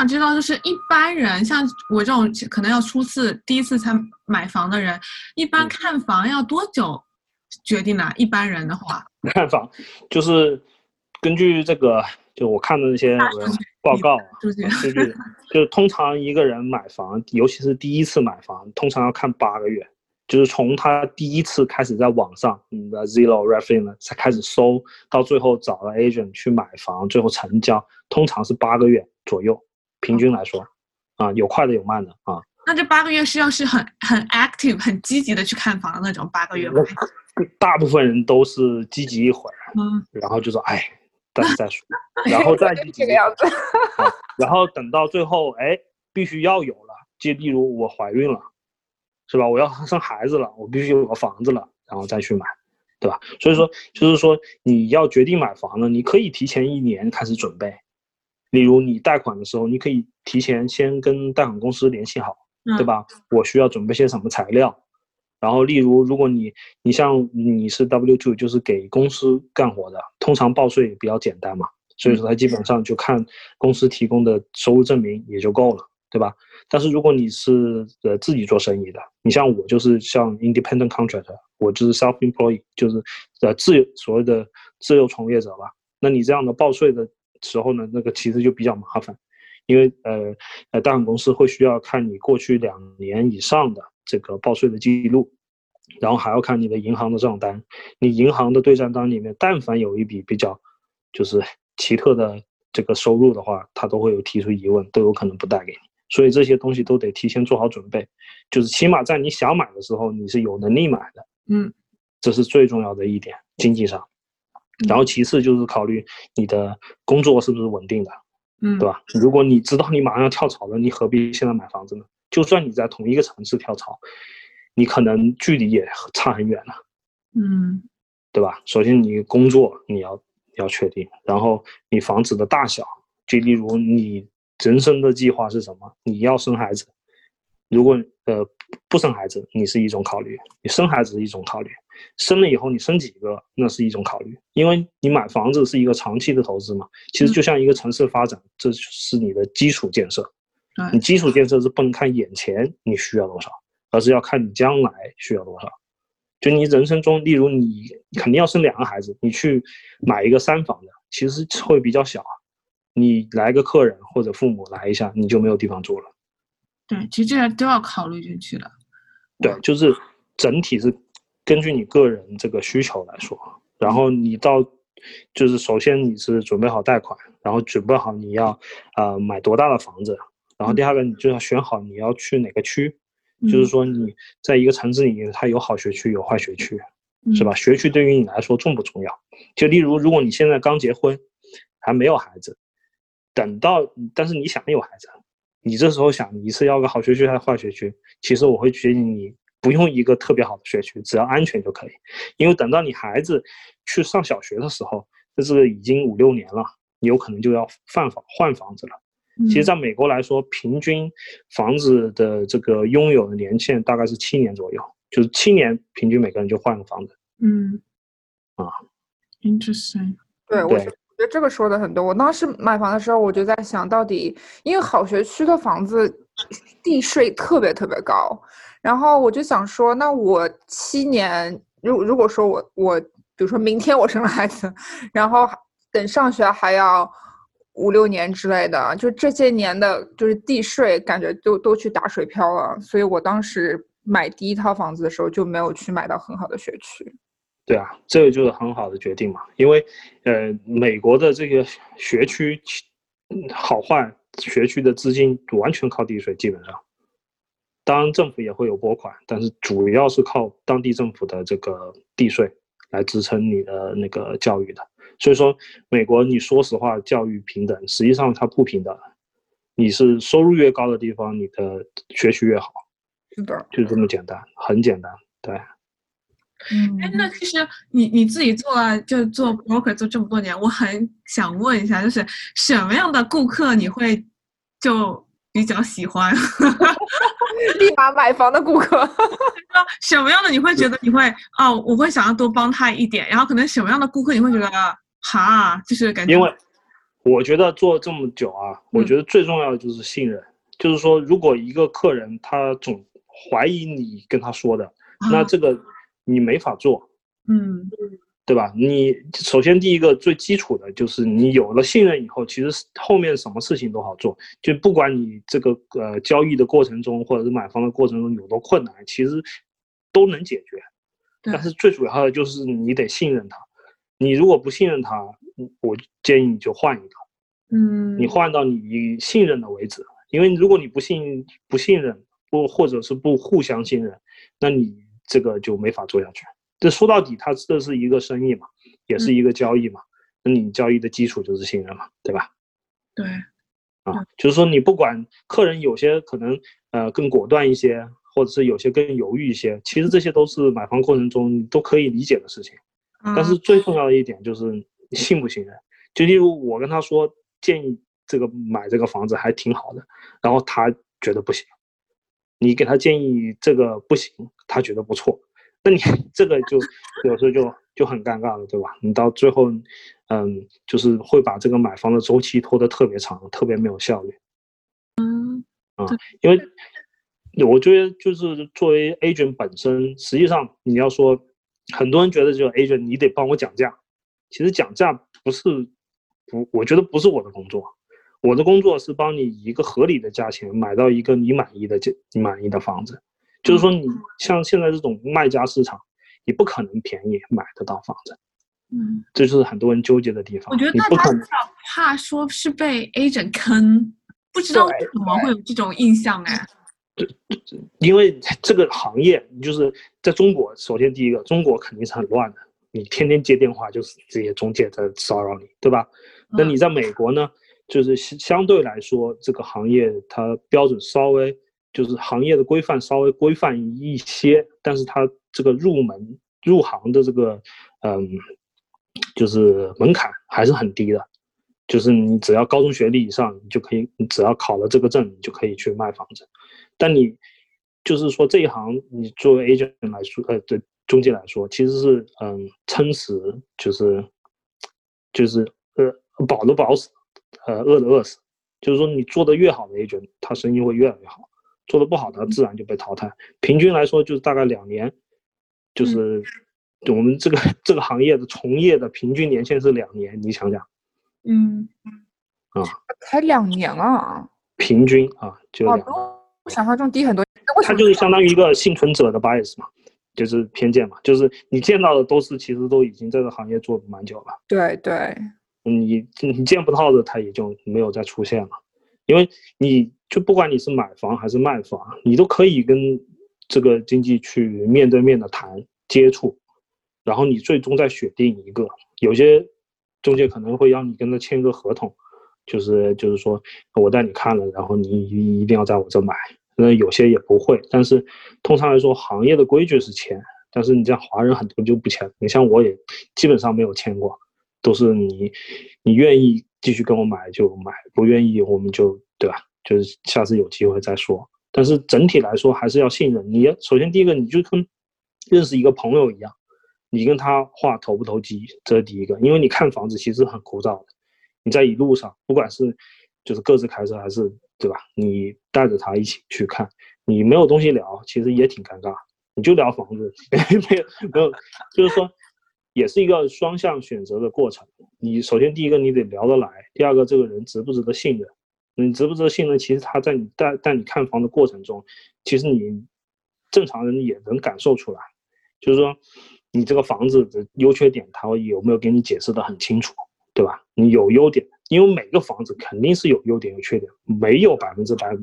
想知道，就是一般人像我这种可能要初次、第一次才买房的人，一般看房要多久决定呢？一般人的话，看房就是根据这个，就我看的那些报告数据，就通常一个人买房，尤其是第一次买房，通常要看八个月。就是从他第一次开始在网上，嗯，Zillow、r e f i n 呢，才开始搜，到最后找了 agent 去买房，最后成交，通常是八个月左右，平均来说，啊，有快的有慢的啊。那这八个月是要是很很 active、很积极的去看房的那种八个月吗？大部分人都是积极一会儿，嗯，然后就说，哎，等再说，然后再积极，然后等到最后，哎，必须要有了，就例如我怀孕了。是吧？我要生孩子了，我必须有个房子了，然后再去买，对吧？所以说，就是说你要决定买房了，你可以提前一年开始准备。例如你贷款的时候，你可以提前先跟贷款公司联系好，对吧？我需要准备些什么材料？然后，例如如果你你像你是 W two，就是给公司干活的，通常报税比较简单嘛，所以说他基本上就看公司提供的收入证明也就够了。对吧？但是如果你是呃自己做生意的，你像我就是像 independent contractor，我就是 self employee，就是呃自由所谓的自由从业者吧。那你这样的报税的时候呢，那个其实就比较麻烦，因为呃呃贷款公司会需要看你过去两年以上的这个报税的记录，然后还要看你的银行的账单。你银行的对账单里面，但凡有一笔比较就是奇特的这个收入的话，他都会有提出疑问，都有可能不贷给你。所以这些东西都得提前做好准备，就是起码在你想买的时候，你是有能力买的，嗯，这是最重要的一点，经济上。然后其次就是考虑你的工作是不是稳定的，嗯，对吧？如果你知道你马上要跳槽了，你何必现在买房子呢？就算你在同一个城市跳槽，你可能距离也差很远了，嗯，对吧？首先你工作你要要确定，然后你房子的大小，就例如你。人生的计划是什么？你要生孩子，如果呃不生孩子，你是一种考虑；你生孩子是一种考虑，生了以后你生几个，那是一种考虑。因为你买房子是一个长期的投资嘛，其实就像一个城市发展，这是你的基础建设。你基础建设是不能看眼前你需要多少，而是要看你将来需要多少。就你人生中，例如你肯定要生两个孩子，你去买一个三房的，其实会比较小啊。你来个客人或者父母来一下，你就没有地方住了。对，其实这些都要考虑进去的。对，就是整体是根据你个人这个需求来说，然后你到就是首先你是准备好贷款，然后准备好你要呃买多大的房子，然后第二个你就要选好你要去哪个区，就是说你在一个城市里面它有好学区有坏学区，是吧？学区对于你来说重不重要？就例如如果你现在刚结婚，还没有孩子。等到，但是你想有孩子，你这时候想你是要个好学区还是坏学区？其实我会建议你不用一个特别好的学区，只要安全就可以。因为等到你孩子去上小学的时候，这是已经五六年了，你有可能就要换房换房子了。其实，在美国来说，平均房子的这个拥有的年限大概是七年左右，就是七年平均每个人就换个房子。嗯，啊，interesting。对，我。觉得这个说的很多。我当时买房的时候，我就在想到底，因为好学区的房子地税特别特别高，然后我就想说，那我七年，如如果说我我，比如说明天我生了孩子，然后等上学还要五六年之类的，就这些年的，就是地税感觉都都去打水漂了。所以我当时买第一套房子的时候，就没有去买到很好的学区。对啊，这个就是很好的决定嘛，因为，呃，美国的这个学区好坏，学区的资金完全靠地税，基本上，当然政府也会有拨款，但是主要是靠当地政府的这个地税来支撑你的那个教育的。所以说，美国你说实话，教育平等，实际上它不平等，你是收入越高的地方，你的学区越好，是的，就这么简单，很简单，对。嗯，哎，那其实你你自己做了就做 broker 做这么多年，我很想问一下，就是什么样的顾客你会就比较喜欢？立马买房的顾客？什么样的你会觉得你会哦，我会想要多帮他一点，然后可能什么样的顾客你会觉得哈，就是感觉因为我觉得做这么久啊，我觉得最重要的就是信任。就是说，如果一个客人他总怀疑你跟他说的，那这个你没法做。嗯，对吧？你首先第一个最基础的就是你有了信任以后，其实后面什么事情都好做。就不管你这个呃交易的过程中，或者是买房的过程中有多困难，其实都能解决。但是最主要的就是你得信任他。你如果不信任他，我建议你就换一个。嗯，你换到你信任的为止。因为如果你不信不信任不或者是不互相信任，那你这个就没法做下去。这说到底，它这是一个生意嘛，也是一个交易嘛。那你交易的基础就是信任嘛，对吧？对，啊，就是说你不管客人有些可能呃更果断一些，或者是有些更犹豫一些，其实这些都是买房过程中你都可以理解的事情。但是最重要的一点就是你信不信任。就例如我跟他说建议。这个买这个房子还挺好的，然后他觉得不行，你给他建议这个不行，他觉得不错，那你这个就有时候就就很尴尬了，对吧？你到最后，嗯，就是会把这个买房的周期拖得特别长，特别没有效率。嗯，啊，因为我觉得就是作为 agent 本身，实际上你要说，很多人觉得就 agent 你得帮我讲价，其实讲价不是不，我觉得不是我的工作。我的工作是帮你以一个合理的价钱买到一个你满意的、你满意的房子。就是说，你像现在这种卖家市场，你不可能便宜买得到房子。嗯，这就是很多人纠结的地方。我觉得大家比较怕说是被 agent 坑，不知道为什么会有这种印象哎。对，因为这个行业就是在中国，首先第一个，中国肯定是很乱的，你天天接电话就是这些中介在骚扰你，对吧？那你在美国呢？就是相相对来说，这个行业它标准稍微就是行业的规范稍微规范一些，但是它这个入门入行的这个嗯，就是门槛还是很低的，就是你只要高中学历以上，你就可以，你只要考了这个证，你就可以去卖房子。但你就是说这一行，你作为 agent 来说，呃，对中介来说，其实是嗯撑死，就是就是呃饱都饱死。呃，饿的饿死，就是说你做的越好的 agent，他生意会越来越好；做的不好的，自然就被淘汰。平均来说，就是大概两年，就是我们这个这个行业的从业的平均年限是两年。你想想，嗯，啊，才两年啊，平均啊，就两。我想象中低很多。它就是相当于一个幸存者的 bias 嘛，就是偏见嘛，就是你见到的都是其实都已经这个行业做的蛮久了。对对。你你见不到的，它也就没有再出现了，因为你就不管你是买房还是卖房，你都可以跟这个经济去面对面的谈接触，然后你最终再选定一个。有些中介可能会让你跟他签个合同，就是就是说我带你看了，然后你一定要在我这买。那有些也不会，但是通常来说，行业的规矩是签，但是你像华人很多就不签，你像我也基本上没有签过。都是你，你愿意继续跟我买就买，不愿意我们就对吧？就是下次有机会再说。但是整体来说还是要信任你。首先第一个，你就跟认识一个朋友一样，你跟他话投不投机，这是第一个。因为你看房子其实很枯燥的，你在一路上，不管是就是各自开车还是对吧？你带着他一起去看，你没有东西聊，其实也挺尴尬。你就聊房子，没有没有，就是说。也是一个双向选择的过程。你首先第一个你得聊得来，第二个这个人值不值得信任？你值不值得信任？其实他在你带带你看房的过程中，其实你正常人也能感受出来，就是说你这个房子的优缺点，他有没有给你解释的很清楚，对吧？你有优点，因为每个房子肯定是有优点有缺点，没有百分之百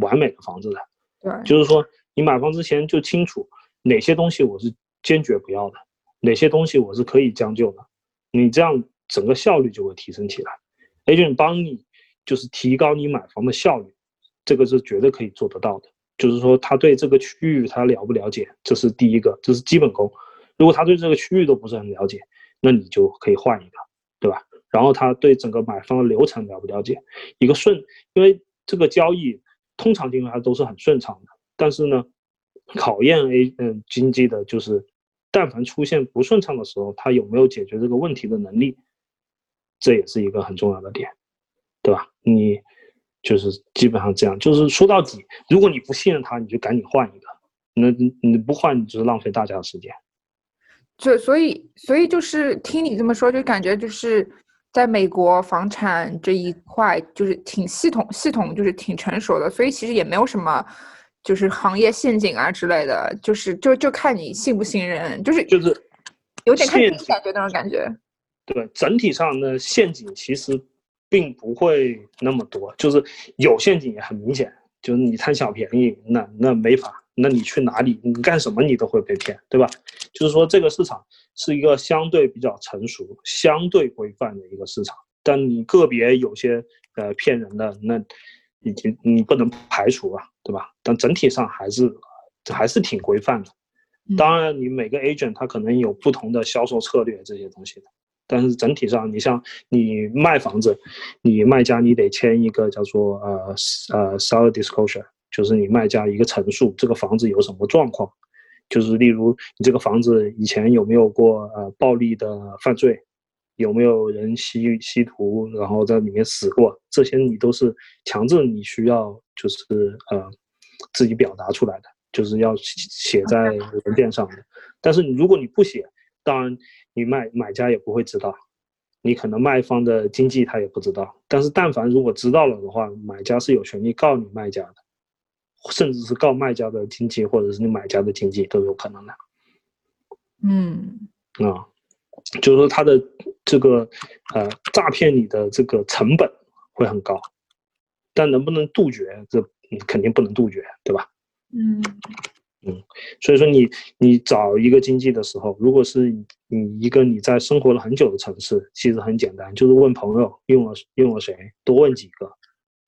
完美的房子的。对，就是说你买房之前就清楚哪些东西我是坚决不要的。哪些东西我是可以将就的，你这样整个效率就会提升起来。agent 帮你就是提高你买房的效率，这个是绝对可以做得到的。就是说他对这个区域他了不了解，这是第一个，这是基本功。如果他对这个区域都不是很了解，那你就可以换一个，对吧？然后他对整个买房的流程了不了解，一个顺，因为这个交易通常情况下都是很顺畅的，但是呢，考验 A 嗯经济的就是。但凡出现不顺畅的时候，他有没有解决这个问题的能力？这也是一个很重要的点，对吧？你就是基本上这样，就是说到底，如果你不信任他，你就赶紧换一个。那你不换，你就是浪费大家的时间。就所以，所以就是听你这么说，就感觉就是在美国房产这一块，就是挺系统，系统就是挺成熟的。所以其实也没有什么，就是行业陷阱啊之类的，就是就就看你信不信任，就是就是有点看你感觉那种感觉。对，整体上的陷阱其实并不会那么多，就是有陷阱也很明显，就是你贪小便宜，那那没法。那你去哪里，你干什么你都会被骗，对吧？就是说这个市场是一个相对比较成熟、相对规范的一个市场，但你个别有些呃骗人的，那已经你不能排除啊，对吧？但整体上还是还是挺规范的。当然，你每个 agent 他可能有不同的销售策略这些东西的，但是整体上，你像你卖房子，你卖家你得签一个叫做呃呃 seller disclosure。就是你卖家一个陈述，这个房子有什么状况？就是例如你这个房子以前有没有过呃暴力的犯罪，有没有人吸吸毒，然后在里面死过，这些你都是强制你需要就是呃自己表达出来的，就是要写在文件上的。但是你如果你不写，当然你卖买家也不会知道，你可能卖方的经济他也不知道。但是但凡如果知道了的话，买家是有权利告你卖家的。甚至是告卖家的经济，或者是你买家的经济都有可能的。嗯，啊，就是说他的这个呃诈骗你的这个成本会很高，但能不能杜绝？这肯定不能杜绝，对吧？嗯嗯，所以说你你找一个经济的时候，如果是你一个你在生活了很久的城市，其实很简单，就是问朋友用了用了谁，多问几个，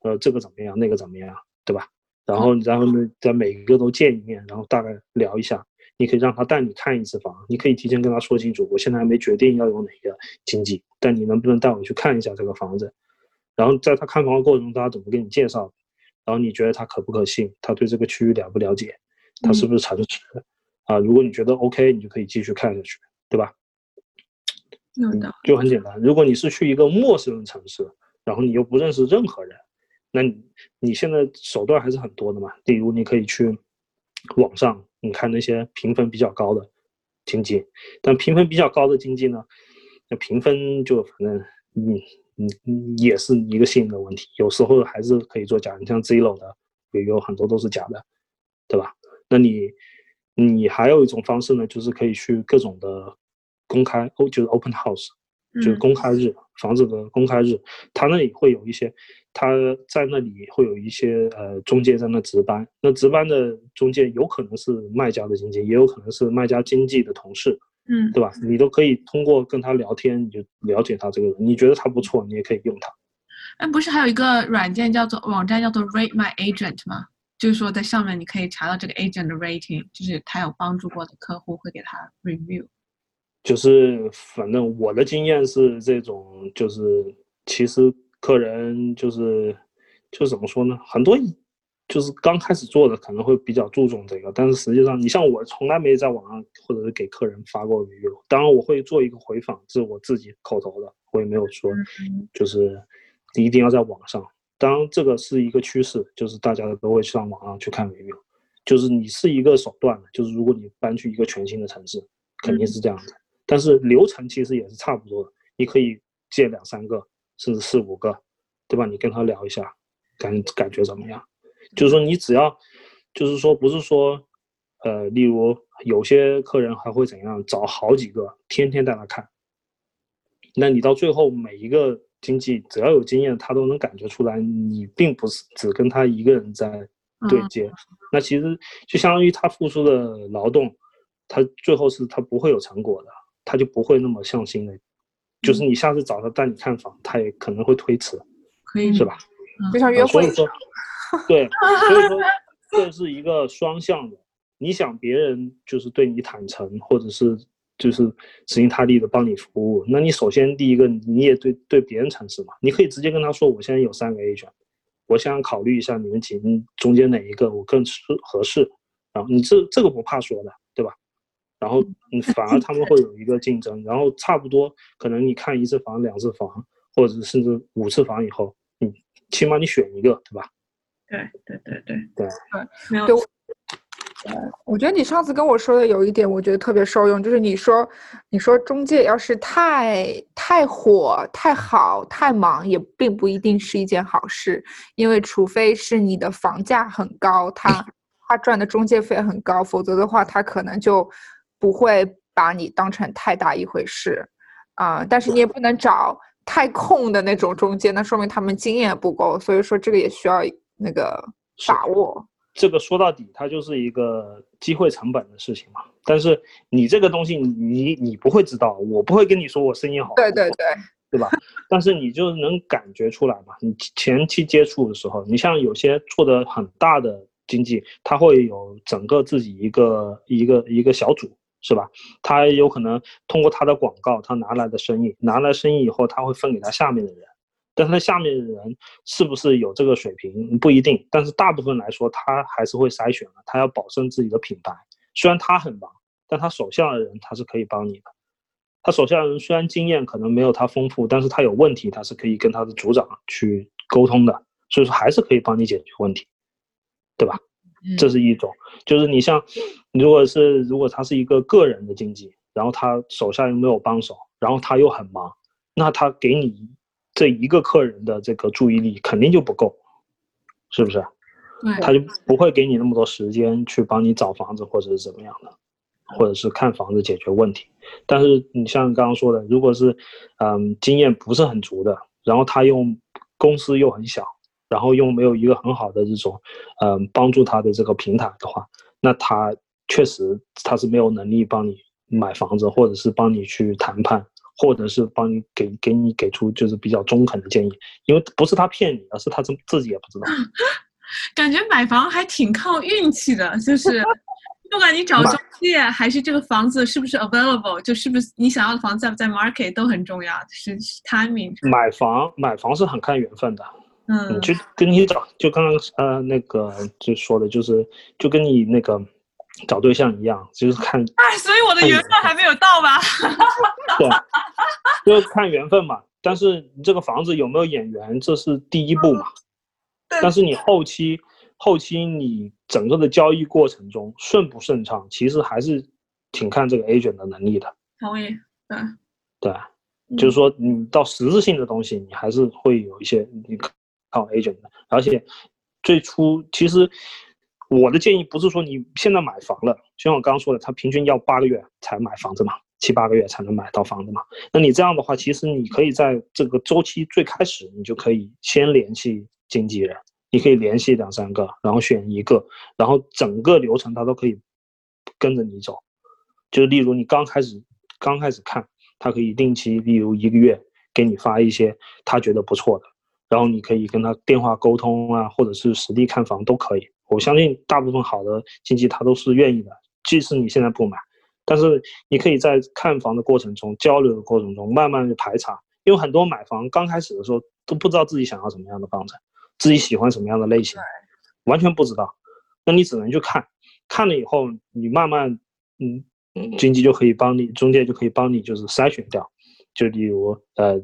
呃，这个怎么样，那个怎么样，对吧？然后，然后呢，在每一个都见一面，然后大概聊一下。你可以让他带你看一次房，你可以提前跟他说清楚，我现在还没决定要用哪个经济，但你能不能带我去看一下这个房子？然后在他看房的过程中，他怎么给你介绍？然后你觉得他可不可信？他对这个区域了不了解？他是不是诚实？啊，如果你觉得 OK，你就可以继续看下去，对吧？有的，就很简单。如果你是去一个陌生的城市，然后你又不认识任何人。那你你现在手段还是很多的嘛？例如你可以去网上，你看那些评分比较高的经济，但评分比较高的经济呢，那评分就反正嗯嗯也是一个信任的问题，有时候还是可以做假。你像 Zillow 的也有很多都是假的，对吧？那你你还有一种方式呢，就是可以去各种的公开，就是 open house。就是公开日，房子的公开日，他那里会有一些，他在那里会有一些呃中介在那值班，那值班的中介有可能是卖家的经纪，也有可能是卖家经纪的同事，嗯，对吧？你都可以通过跟他聊天，你就了解他这个人，你觉得他不错，你也可以用他。哎，不是还有一个软件叫做网站叫做 Rate My Agent 吗？就是说在上面你可以查到这个 agent 的 rating，就是他有帮助过的客户会给他 review。就是反正我的经验是这种，就是其实客人就是就怎么说呢？很多就是刚开始做的可能会比较注重这个，但是实际上你像我从来没在网上或者是给客人发过 review，当然我会做一个回访，是我自己口头的，我也没有说就是一定要在网上。当然这个是一个趋势，就是大家都会上网上去看 review，就是你是一个手段，就是如果你搬去一个全新的城市，肯定是这样的。但是流程其实也是差不多的，你可以借两三个，甚至四五个，对吧？你跟他聊一下，感感觉怎么样？就是说你只要，就是说不是说，呃，例如有些客人还会怎样，找好几个，天天带他看。那你到最后每一个经济只要有经验，他都能感觉出来，你并不是只跟他一个人在对接。那其实就相当于他付出的劳动，他最后是他不会有成果的。他就不会那么上心了，就是你下次找他带你看房，他也可能会推迟，可以是吧？就像约会。所以说，对，所以说这是一个双向的。你想别人就是对你坦诚，或者是就是死心塌地的帮你服务，那你首先第一个你也对对别人诚实嘛。你可以直接跟他说，我现在有三个 agent，我想考虑一下你们几中间哪一个我更适合适，然后你这这个不怕说的，对吧？然后，嗯，反而他们会有一个竞争，然后差不多可能你看一次房、两次房，或者甚至五次房以后，你起码你选一个，对吧？对对对对对对，没有。我觉得你上次跟我说的有一点，我觉得特别受用，就是你说，你说中介要是太太火、太好、太忙，也并不一定是一件好事，因为除非是你的房价很高，他他 赚的中介费很高，否则的话，他可能就不会把你当成太大一回事啊。但是你也不能找太空的那种中介，那说明他们经验不够，所以说这个也需要那个把握。这个说到底，它就是一个机会成本的事情嘛。但是你这个东西，你你不会知道，我不会跟你说我生意好，对对对，对吧？但是你就能感觉出来嘛。你前期接触的时候，你像有些做的很大的经济，他会有整个自己一个一个一个小组，是吧？他有可能通过他的广告，他拿来的生意，拿来生意以后，他会分给他下面的人。但他下面的人是不是有这个水平不一定，但是大部分来说他还是会筛选的，他要保证自己的品牌。虽然他很忙，但他手下的人他是可以帮你的。他手下的人虽然经验可能没有他丰富，但是他有问题他是可以跟他的组长去沟通的，所以说还是可以帮你解决问题，对吧？这是一种，就是你像，如果是如果他是一个个人的经济，然后他手下又没有帮手，然后他又很忙，那他给你。这一个客人的这个注意力肯定就不够，是不是？他就不会给你那么多时间去帮你找房子或者是怎么样的，或者是看房子解决问题。但是你像刚刚说的，如果是嗯经验不是很足的，然后他用公司又很小，然后又没有一个很好的这种嗯帮助他的这个平台的话，那他确实他是没有能力帮你买房子，或者是帮你去谈判。或者是帮你给给你给出就是比较中肯的建议，因为不是他骗你，而是他自自己也不知道。感觉买房还挺靠运气的，就是不管你找中介还是这个房子是不是 available，就是不是你想要的房子在不在 market 都很重要，是 timing。买房买房是很看缘分的，嗯，就跟你找就刚刚呃那个就说的就是就跟你那个。找对象一样，就是看哎，所以我的缘分还没有到吧？对，就是看缘分嘛。但是你这个房子有没有眼缘，这是第一步嘛。但是你后期后期你整个的交易过程中顺不顺畅，其实还是挺看这个 agent 的能力的。同意，对对，就是说你到实质性的东西，你还是会有一些你靠 agent 的。而且最初其实。我的建议不是说你现在买房了，就像我刚刚说的，他平均要八个月才买房子嘛，七八个月才能买到房子嘛。那你这样的话，其实你可以在这个周期最开始，你就可以先联系经纪人，你可以联系两三个，然后选一个，然后整个流程他都可以跟着你走。就例如你刚开始刚开始看，他可以定期，例如一个月给你发一些他觉得不错的，然后你可以跟他电话沟通啊，或者是实地看房都可以。我相信大部分好的经纪他都是愿意的，即使你现在不买，但是你可以在看房的过程中、交流的过程中慢慢的排查，因为很多买房刚开始的时候都不知道自己想要什么样的房子，自己喜欢什么样的类型，完全不知道，那你只能去看，看了以后你慢慢，嗯，经纪就可以帮你，中介就可以帮你就是筛选掉，就例如呃，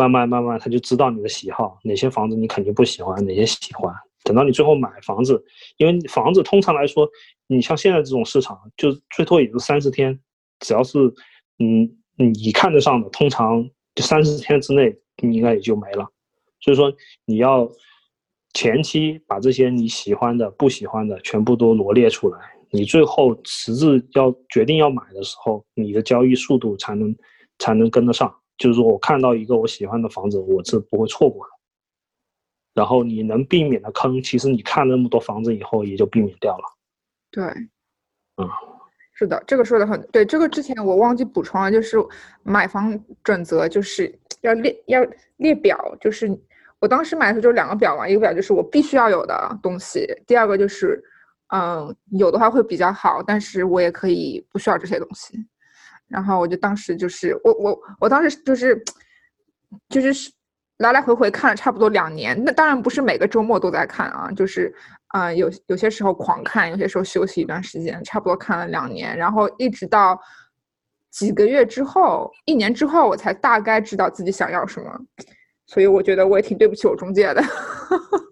慢慢慢慢他就知道你的喜好，哪些房子你肯定不喜欢，哪些喜欢。等到你最后买房子，因为房子通常来说，你像现在这种市场，就最多也就三十天，只要是嗯你看得上的，通常就三十天之内，你应该也就没了。所以说你要前期把这些你喜欢的、不喜欢的全部都罗列出来，你最后实质要决定要买的时候，你的交易速度才能才能跟得上。就是说我看到一个我喜欢的房子，我是不会错过的。然后你能避免的坑，其实你看那么多房子以后也就避免掉了。对，嗯，是的，这个说的很对。这个之前我忘记补充了，就是买房准则就是要列要列表，就是我当时买的时候就两个表嘛，一个表就是我必须要有的东西，第二个就是嗯有的话会比较好，但是我也可以不需要这些东西。然后我就当时就是我我我当时就是就是。来来回回看了差不多两年，那当然不是每个周末都在看啊，就是，啊有有些时候狂看，有些时候休息一段时间，差不多看了两年，然后一直到几个月之后，一年之后，我才大概知道自己想要什么。所以我觉得我也挺对不起我中介的。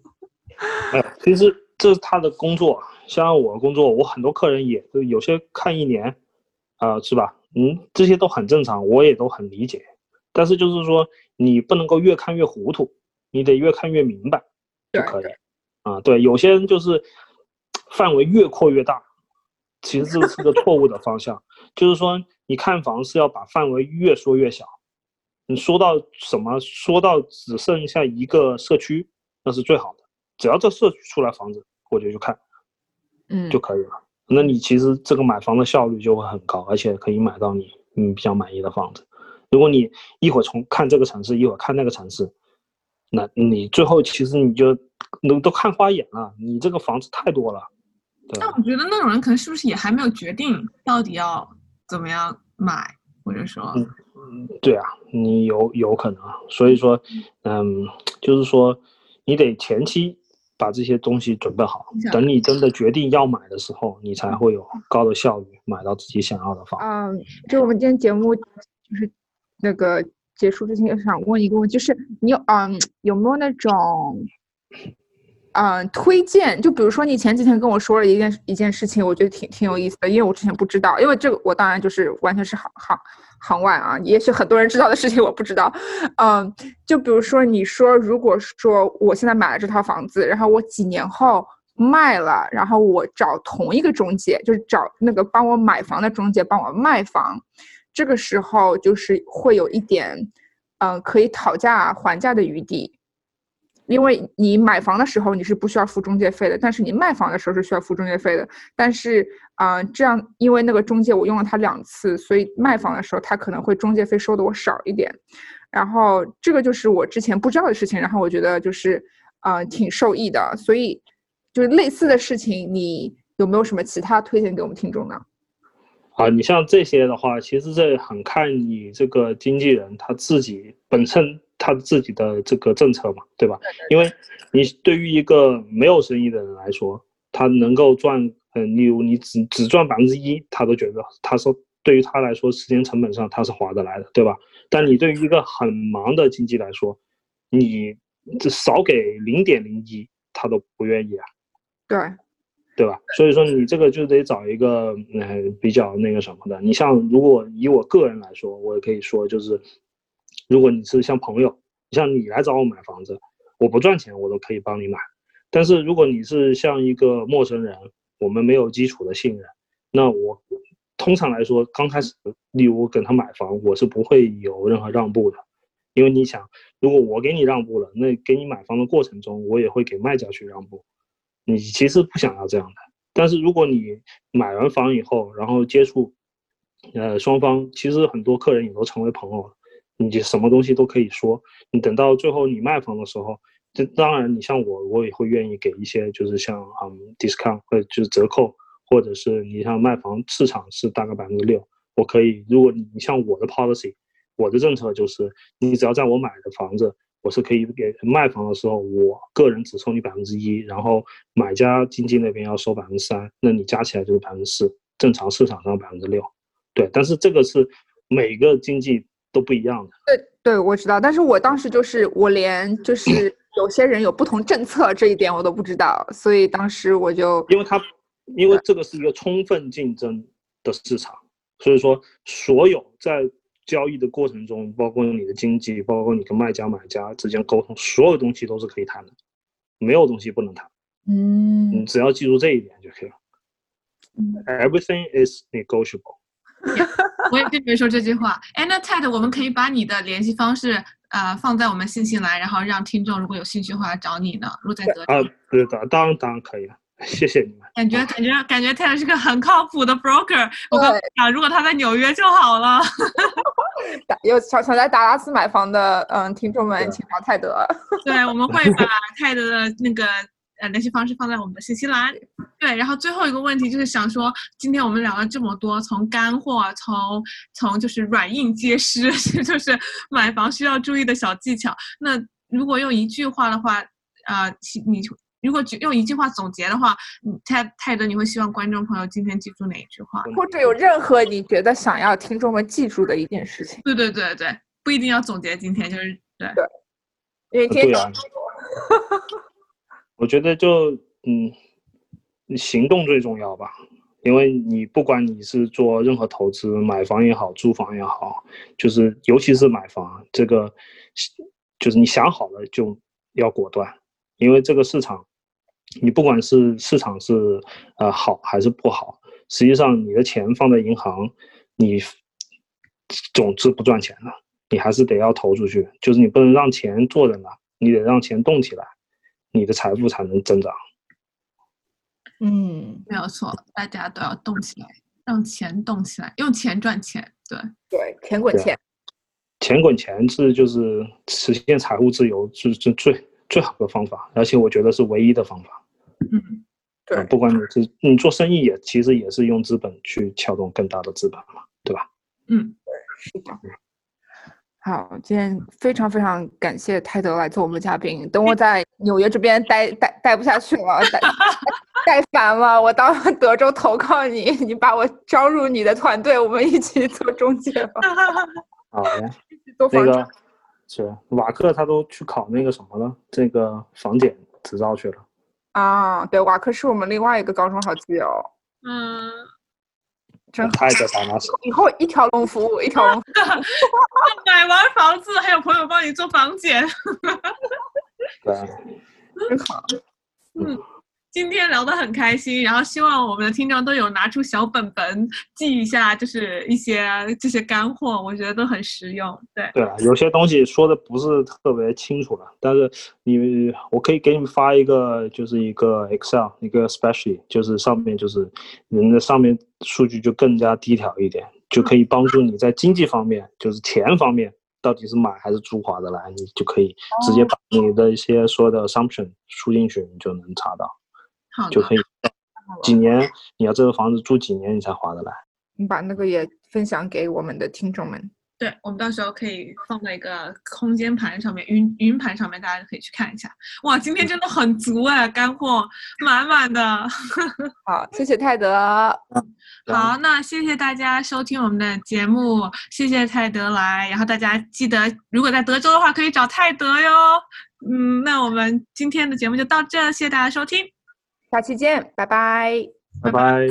哎，其实这是他的工作，像我的工作，我很多客人也有些看一年，啊，是吧？嗯，这些都很正常，我也都很理解。但是就是说，你不能够越看越糊涂，你得越看越明白就可以。啊，对，有些人就是范围越扩越大，其实这是个错误的方向。就是说，你看房是要把范围越缩越小。你说到什么？说到只剩下一个社区，那是最好的。只要这社区出来房子，我觉得就看，嗯，就可以了。那你其实这个买房的效率就会很高，而且可以买到你嗯比较满意的房子。如果你一会儿从看这个城市，一会儿看那个城市，那你最后其实你就都都看花眼了。你这个房子太多了。但我觉得那种人可能是不是也还没有决定到底要怎么样买，或者说，嗯，对啊，你有有可能。所以说，嗯，就是说你得前期把这些东西准备好，等你真的决定要买的时候，你才会有高的效率买到自己想要的房。嗯，就我们今天节目就是。那个结束之前，想问一个问题，就是你有嗯有没有那种嗯推荐？就比如说你前几天跟我说了一件一件事情，我觉得挺挺有意思的，因为我之前不知道，因为这个我当然就是完全是行行行外啊，也许很多人知道的事情我不知道。嗯，就比如说你说，如果说我现在买了这套房子，然后我几年后卖了，然后我找同一个中介，就是找那个帮我买房的中介帮我卖房。这个时候就是会有一点，嗯，可以讨价还价的余地，因为你买房的时候你是不需要付中介费的，但是你卖房的时候是需要付中介费的。但是，啊，这样因为那个中介我用了他两次，所以卖房的时候他可能会中介费收的我少一点。然后这个就是我之前不知道的事情，然后我觉得就是，呃，挺受益的。所以，就是类似的事情，你有没有什么其他推荐给我们听众呢？啊，你像这些的话，其实这很看你这个经纪人他自己本身他自己的这个政策嘛，对吧？因为你对于一个没有生意的人来说，他能够赚，嗯，例如你只只赚百分之一，他都觉得他说对于他来说时间成本上他是划得来的，对吧？但你对于一个很忙的经济来说，你这少给零点零一，他都不愿意啊。对。对吧？所以说你这个就得找一个嗯比较那个什么的。你像如果以我个人来说，我也可以说就是，如果你是像朋友，像你来找我买房子，我不赚钱我都可以帮你买。但是如果你是像一个陌生人，我们没有基础的信任，那我通常来说刚开始，例如跟他买房，我是不会有任何让步的，因为你想，如果我给你让步了，那给你买房的过程中，我也会给卖家去让步。你其实不想要这样的，但是如果你买完房以后，然后接触，呃，双方其实很多客人也都成为朋友了，你什么东西都可以说。你等到最后你卖房的时候，这当然你像我，我也会愿意给一些，就是像嗯 discount 或者就是折扣，或者是你像卖房市场是大概百分之六，我可以，如果你像我的 policy，我的政策就是，你只要在我买的房子。我是可以给卖房的时候，我个人只收你百分之一，然后买家经纪那边要收百分之三，那你加起来就是百分之四，正常市场上百分之六，对。但是这个是每个经纪都不一样的。对对，我知道。但是我当时就是我连就是 有些人有不同政策这一点我都不知道，所以当时我就因为他因为这个是一个充分竞争的市场，所以说所有在。交易的过程中，包括你的经济，包括你跟卖家、买家之间沟通，所有东西都是可以谈的，没有东西不能谈。嗯，你只要记住这一点就可以了。Everything is negotiable。我也特别说这句话。哎，那 Ted，我们可以把你的联系方式呃放在我们信息栏，然后让听众如果有兴趣的话找你呢。陆在德啊，对的，当然当然可以了。谢谢你们，感觉感觉感觉泰德是个很靠谱的 broker。我刚讲，如果他在纽约就好了。有想想在达拉斯买房的嗯听众们，请找泰德。对，我们会把泰德的那个呃联系方式放在我们的信息栏。对，然后最后一个问题就是想说，今天我们聊了这么多，从干货，从从就是软硬皆施，就是买房需要注意的小技巧。那如果用一句话的话，啊，你。如果用一句话总结的话，你泰泰德，你会希望观众朋友今天记住哪一句话？或者有任何你觉得想要听众们记住的一件事情？对对对对，不一定要总结今天，就是对。对。对啊。我觉得就嗯，行动最重要吧，因为你不管你是做任何投资，买房也好，租房也好，就是尤其是买房，这个就是你想好了就要果断，因为这个市场，你不管是市场是呃好还是不好，实际上你的钱放在银行，你总之不赚钱的，你还是得要投出去，就是你不能让钱坐在那，你得让钱动起来。你的财富才能增长。嗯，没有错，大家都要动起来，让钱动起来，用钱赚钱。对对，钱滚钱，钱滚钱是就是实现财务自由是是最最好的方法，而且我觉得是唯一的方法。嗯，对，不管你是你做生意也其实也是用资本去撬动更大的资本嘛，对吧？嗯，对，是的。好，今天非常非常感谢泰德来做我们的嘉宾。等我在纽约这边待待待不下去了，待 待烦了，我到德州投靠你，你把我招入你的团队，我们一起做中介吧。好呀，那个是瓦克，他都去考那个什么了，这个房检执照去了。啊，对，瓦克是我们另外一个高中好基友。嗯。真太在打拿手，以后一条龙服务，一条龙。买完房子还有朋友帮你做房检，对，真好。嗯。今天聊得很开心，然后希望我们的听众都有拿出小本本记一下，就是一些这些干货，我觉得都很实用。对对啊，有些东西说的不是特别清楚了，但是你我可以给你们发一个，就是一个 Excel 一个 Special，就是上面就是人的上面数据就更加低调一点，就可以帮助你在经济方面，就是钱方面到底是买还是租划得来，你就可以直接把你的一些所有的 assumption 输进去，你就能查到。就可以，几年你要这个房子住几年你才划得来？你把那个也分享给我们的听众们。对，我们到时候可以放在一个空间盘上面，云云盘上面，大家可以去看一下。哇，今天真的很足哎，干货满满的。好，谢谢泰德。好，那谢谢大家收听我们的节目，谢谢泰德来。然后大家记得，如果在德州的话，可以找泰德哟。嗯，那我们今天的节目就到这，谢谢大家收听。下期见，拜拜，拜拜。